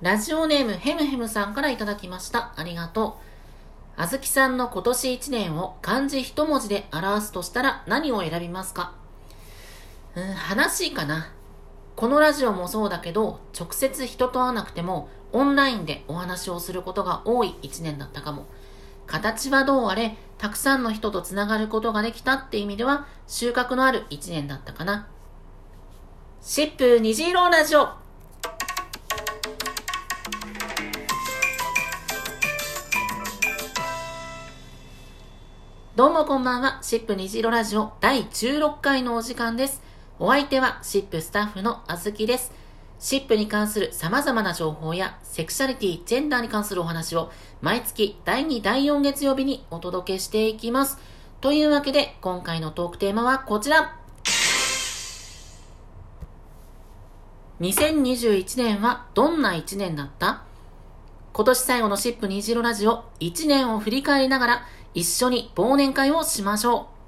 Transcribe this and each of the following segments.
ラジオネームヘムヘムさんからいただきました。ありがとう。あずきさんの今年1年を漢字一文字で表すとしたら何を選びますか？うん、話かな。このラジオもそうだけど、直接人と会わなくてもオンラインでお話をすることが多い1年だったかも。形はどうあれ、たくさんの人と繋がることができたって意味では収穫のある1年だったかな。シップ虹色ラジオどうもこんばんは。シップ虹色ラジオ第16回のお時間です。お相手はシップスタッフのあずきです。シップに関する様々な情報やセクシャリティ、ジェンダーに関するお話を毎月第2、第4月曜日にお届けしていきます。というわけで今回のトークテーマはこちら。2021年はどんな1年だった？今年最後のシップ虹色ラジオ1年を振り返りながら一緒に忘年会をしましょう。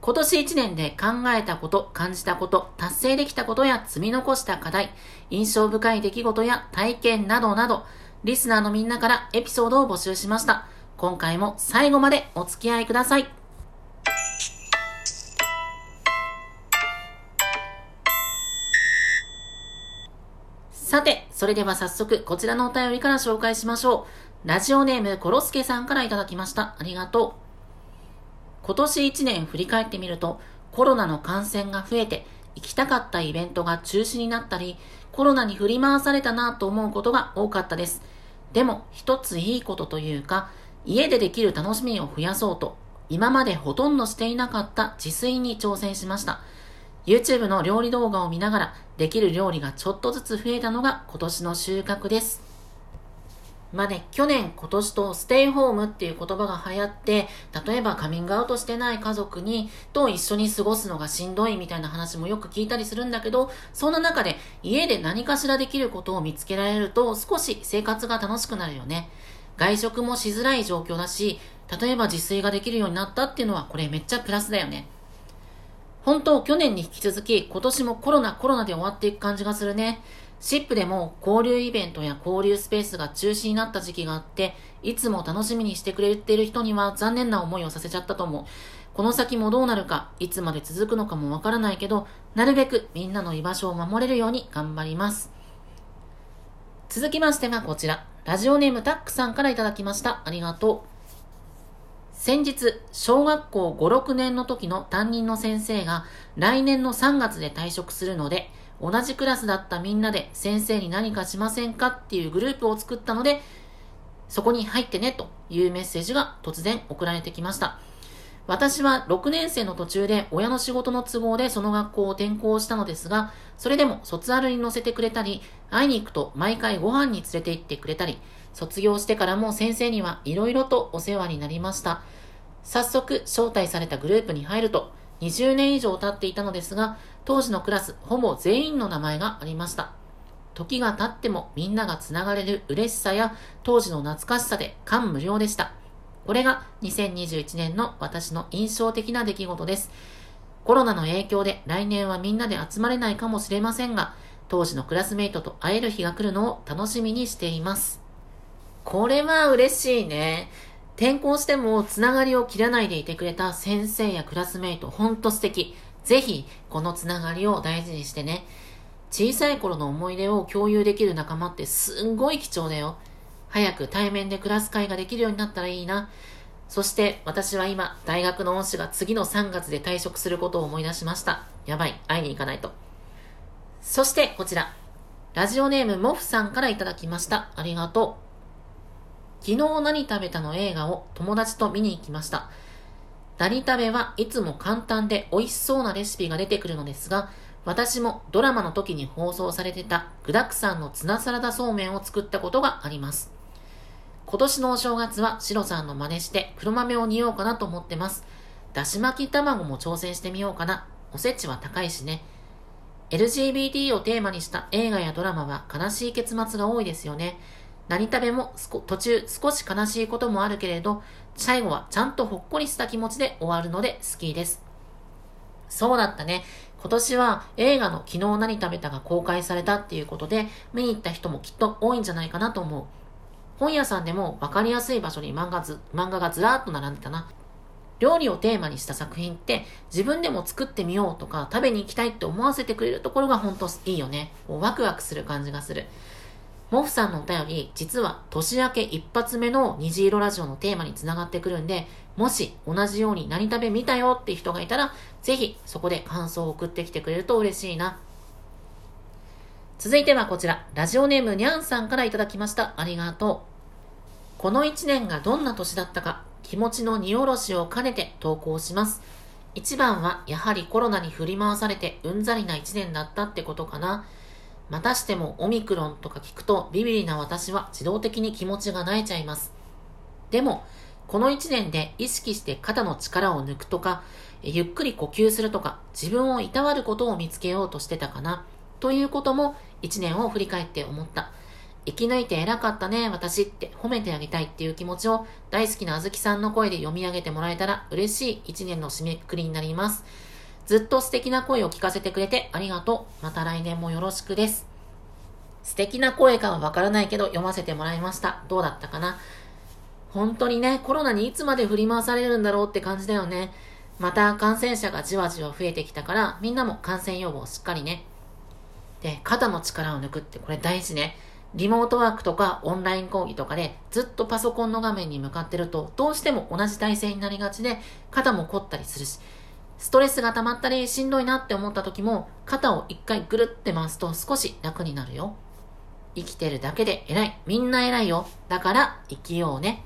今年1年で考えたこと、感じたこと、達成できたことや積み残した課題、印象深い出来事や体験などなど、リスナーのみんなからエピソードを募集しました。今回も最後までお付き合いください。さて、それでは早速こちらのお便りから紹介しましょう。ラジオネームコロスケさんからいただきました。ありがとう。今年1年振り返ってみると、コロナの感染が増えて、行きたかったイベントが中止になったり、コロナに振り回されたなと思うことが多かったです。でも、一ついいことというか、家でできる楽しみを増やそうと、今までほとんどしていなかった自炊に挑戦しました。YouTube の料理動画を見ながら、できる料理がちょっとずつ増えたのが今年の収穫です。まあね、去年、今年とステイホームっていう言葉が流行って、例えばカミングアウトしてない家族に、と一緒に過ごすのがしんどいみたいな話もよく聞いたりするんだけど、そんな中で家で何かしらできることを見つけられると少し生活が楽しくなるよね。外食もしづらい状況だし、例えば自炊ができるようになったっていうのはこれめっちゃプラスだよね。本当、去年に引き続き今年もコロナコロナで終わっていく感じがするね。シップでも交流イベントや交流スペースが中止になった時期があって、いつも楽しみにしてくれている人には残念な思いをさせちゃったと思う。この先もどうなるか、いつまで続くのかもわからないけど、なるべくみんなの居場所を守れるように頑張ります。続きましてはこちら。ラジオネームタックさんからいただきました。ありがとう。先日、小学校5、6年の時の担任の先生が来年の3月で退職するので、同じクラスだったみんなで先生に何かしませんかっていうグループを作ったので、そこに入ってねというメッセージが突然送られてきました。私は6年生の途中で親の仕事の都合でその学校を転校したのですが、それでも卒アルに乗せてくれたり、会いに行くと毎回ご飯に連れて行ってくれたり、卒業してからも先生には色々とお世話になりました。早速招待されたグループに入ると、20年以上経っていたのですが、当時のクラスほぼ全員の名前がありました。時が経ってもみんなが繋がれる嬉しさや当時の懐かしさで感無量でした。これが2021年の私の印象的な出来事です。コロナの影響で来年はみんなで集まれないかもしれませんが、当時のクラスメイトと会える日が来るのを楽しみにしています。これは嬉しいね。転校してもつながりを切らないでいてくれた先生やクラスメイト、ほんと素敵。ぜひ、このつながりを大事にしてね。小さい頃の思い出を共有できる仲間ってすんごい貴重だよ。早く対面でクラス会ができるようになったらいいな。そして私は今、大学の恩師が次の3月で退職することを思い出しました。やばい、会いに行かないと。そしてこちら、ラジオネームモフさんからいただきました。ありがとう。昨日何食べたの？映画を友達と見に行きました。何食べはいつも簡単で美味しそうなレシピが出てくるのですが、私もドラマの時に放送されてた具沢山のツナサラダそうめんを作ったことがあります。今年のお正月はシロさんの真似して黒豆を煮ようかなと思ってます。だし巻き卵も挑戦してみようかな。おせちは高いしね。LGBT をテーマにした映画やドラマは悲しい結末が多いですよね。何食べも途中少し悲しいこともあるけれど、最後はちゃんとほっこりした気持ちで終わるので好きです。そうだったね。今年は映画の昨日何食べたが公開されたっていうことで見に行った人もきっと多いんじゃないかなと思う。本屋さんでも分かりやすい場所に漫画ず漫画がずらーっと並んでたな。料理をテーマにした作品って自分でも作ってみようとか食べに行きたいって思わせてくれるところが本当いいよね。ワクワクする感じがする。モフさんのお便り、実は年明け一発目の虹色ラジオのテーマにつながってくるんで、もし同じように何食べ見たよって人がいたら、ぜひそこで感想を送ってきてくれると嬉しいな。続いてはこちら、ラジオネームにゃんさんからいただきました。ありがとう。この一年がどんな年だったか、気持ちの荷下ろしを兼ねて投稿します。一番はやはりコロナに振り回されてうんざりな一年だったってことかな。またしてもオミクロンとか聞くとビビリな私は自動的に気持ちが泣いちゃいます。でも、この1年で意識して肩の力を抜くとか、ゆっくり呼吸するとか、自分をいたわることを見つけようとしてたかな。ということも1年を振り返って思った。生き抜いて偉かったね、私って褒めてあげたいっていう気持ちを大好きなあずきさんの声で読み上げてもらえたら嬉しい1年の締めくくりになります。ずっと素敵な声を聞かせてくれてありがとう。また来年もよろしくです。素敵な声かはわからないけど読ませてもらいました。どうだったかな？本当にね、コロナにいつまで振り回されるんだろうって感じだよね。また感染者がじわじわ増えてきたから、みんなも感染予防しっかりね。で、肩の力を抜くってこれ大事ね。リモートワークとかオンライン講義とかでずっとパソコンの画面に向かってるとどうしても同じ体勢になりがちで肩も凝ったりするしストレスが溜まったりしんどいなって思った時も肩を一回ぐるって回すと少し楽になるよ。生きてるだけで偉い。みんな偉いよ。だから生きようね。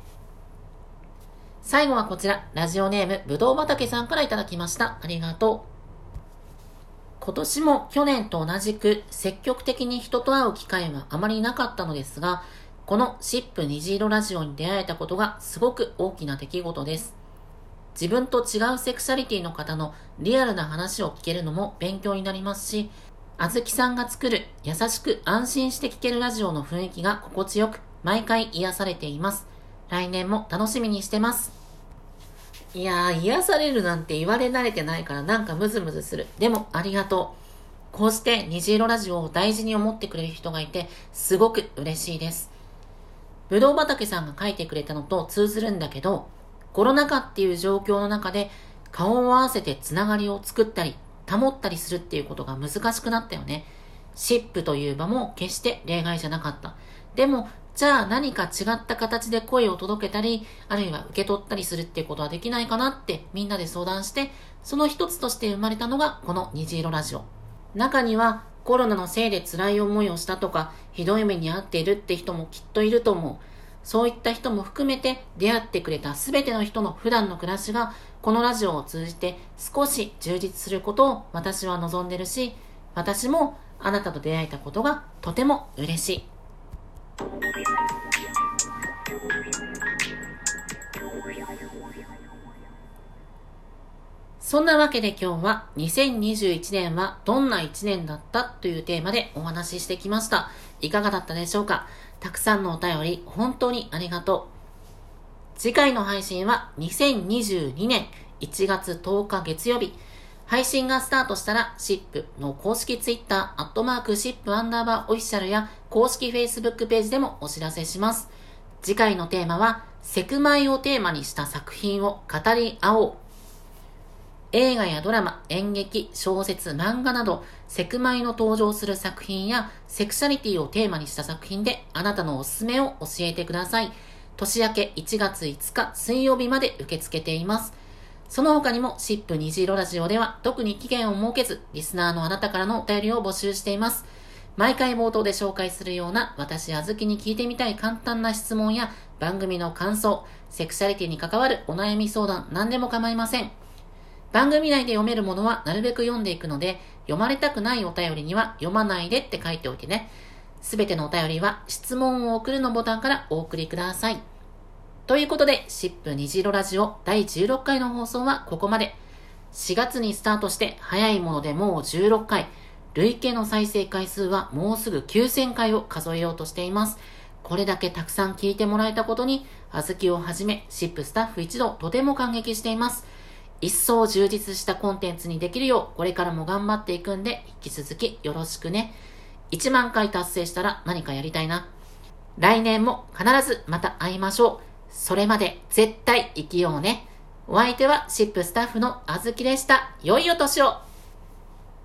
最後はこちら、ラジオネーム、ぶどう畑さんからいただきました。ありがとう。今年も去年と同じく積極的に人と会う機会はあまりなかったのですが、このシップ虹色ラジオに出会えたことがすごく大きな出来事です。自分と違うセクシャリティの方のリアルな話を聞けるのも勉強になりますし、あずきさんが作る優しく安心して聞けるラジオの雰囲気が心地よく、毎回癒されています。来年も楽しみにしてます。いやー、癒されるなんて言われ慣れてないからなんかムズムズする。でもありがとう。こうして虹色ラジオを大事に思ってくれる人がいて、すごく嬉しいです。ぶどう畑さんが書いてくれたのと通ずるんだけど、コロナ禍っていう状況の中で顔を合わせてつながりを作ったり、保ったりするっていうことが難しくなったよね。シップという場も決して例外じゃなかった。でも、じゃあ何か違った形で声を届けたり、あるいは受け取ったりするっていうことはできないかなってみんなで相談して、その一つとして生まれたのがこの虹色ラジオ。中にはコロナのせいで辛い思いをしたとか、ひどい目に遭っているって人もきっといると思う。そういった人も含めて出会ってくれた全ての人の普段の暮らしがこのラジオを通じて少し充実することを私は望んでるし、私もあなたと出会えたことがとても嬉しい。そんなわけで今日は2021年はどんな1年だった？というテーマでお話ししてきました。いかがだったでしょうか？たくさんのお便り、本当にありがとう。次回の配信は2022年1月10日月曜日。配信がスタートしたら、シップの公式ツイッター、アットマークシップアンダーバーオフィシャルや公式フェイスブックページでもお知らせします。次回のテーマは、セクマイをテーマにした作品を語り合おう。映画やドラマ、演劇、小説、漫画など、セクマイの登場する作品や、セクシャリティをテーマにした作品で、あなたのおすすめを教えてください。年明け1月5日水曜日まで受け付けています。その他にも、シップ虹色ラジオでは、特に期限を設けず、リスナーのあなたからのお便りを募集しています。毎回冒頭で紹介するような、私あずきに聞いてみたい簡単な質問や、番組の感想、セクシャリティに関わるお悩み相談、何でも構いません。番組内で読めるものはなるべく読んでいくので、読まれたくないお便りには読まないでって書いておいてね。すべてのお便りは質問を送るのボタンからお送りください。ということで、シップ虹色ラジオ第16回の放送はここまで。4月にスタートして早いものでもう16回。累計の再生回数はもうすぐ9000回を数えようとしています。これだけたくさん聞いてもらえたことに、あずきをはじめ、シップスタッフ一同とても感激しています。一層充実したコンテンツにできるよう、これからも頑張っていくんで、引き続きよろしくね。1万回達成したら何かやりたいな。来年も必ずまた会いましょう。それまで絶対生きようね。お相手はシップスタッフのあずきでした。良いお年を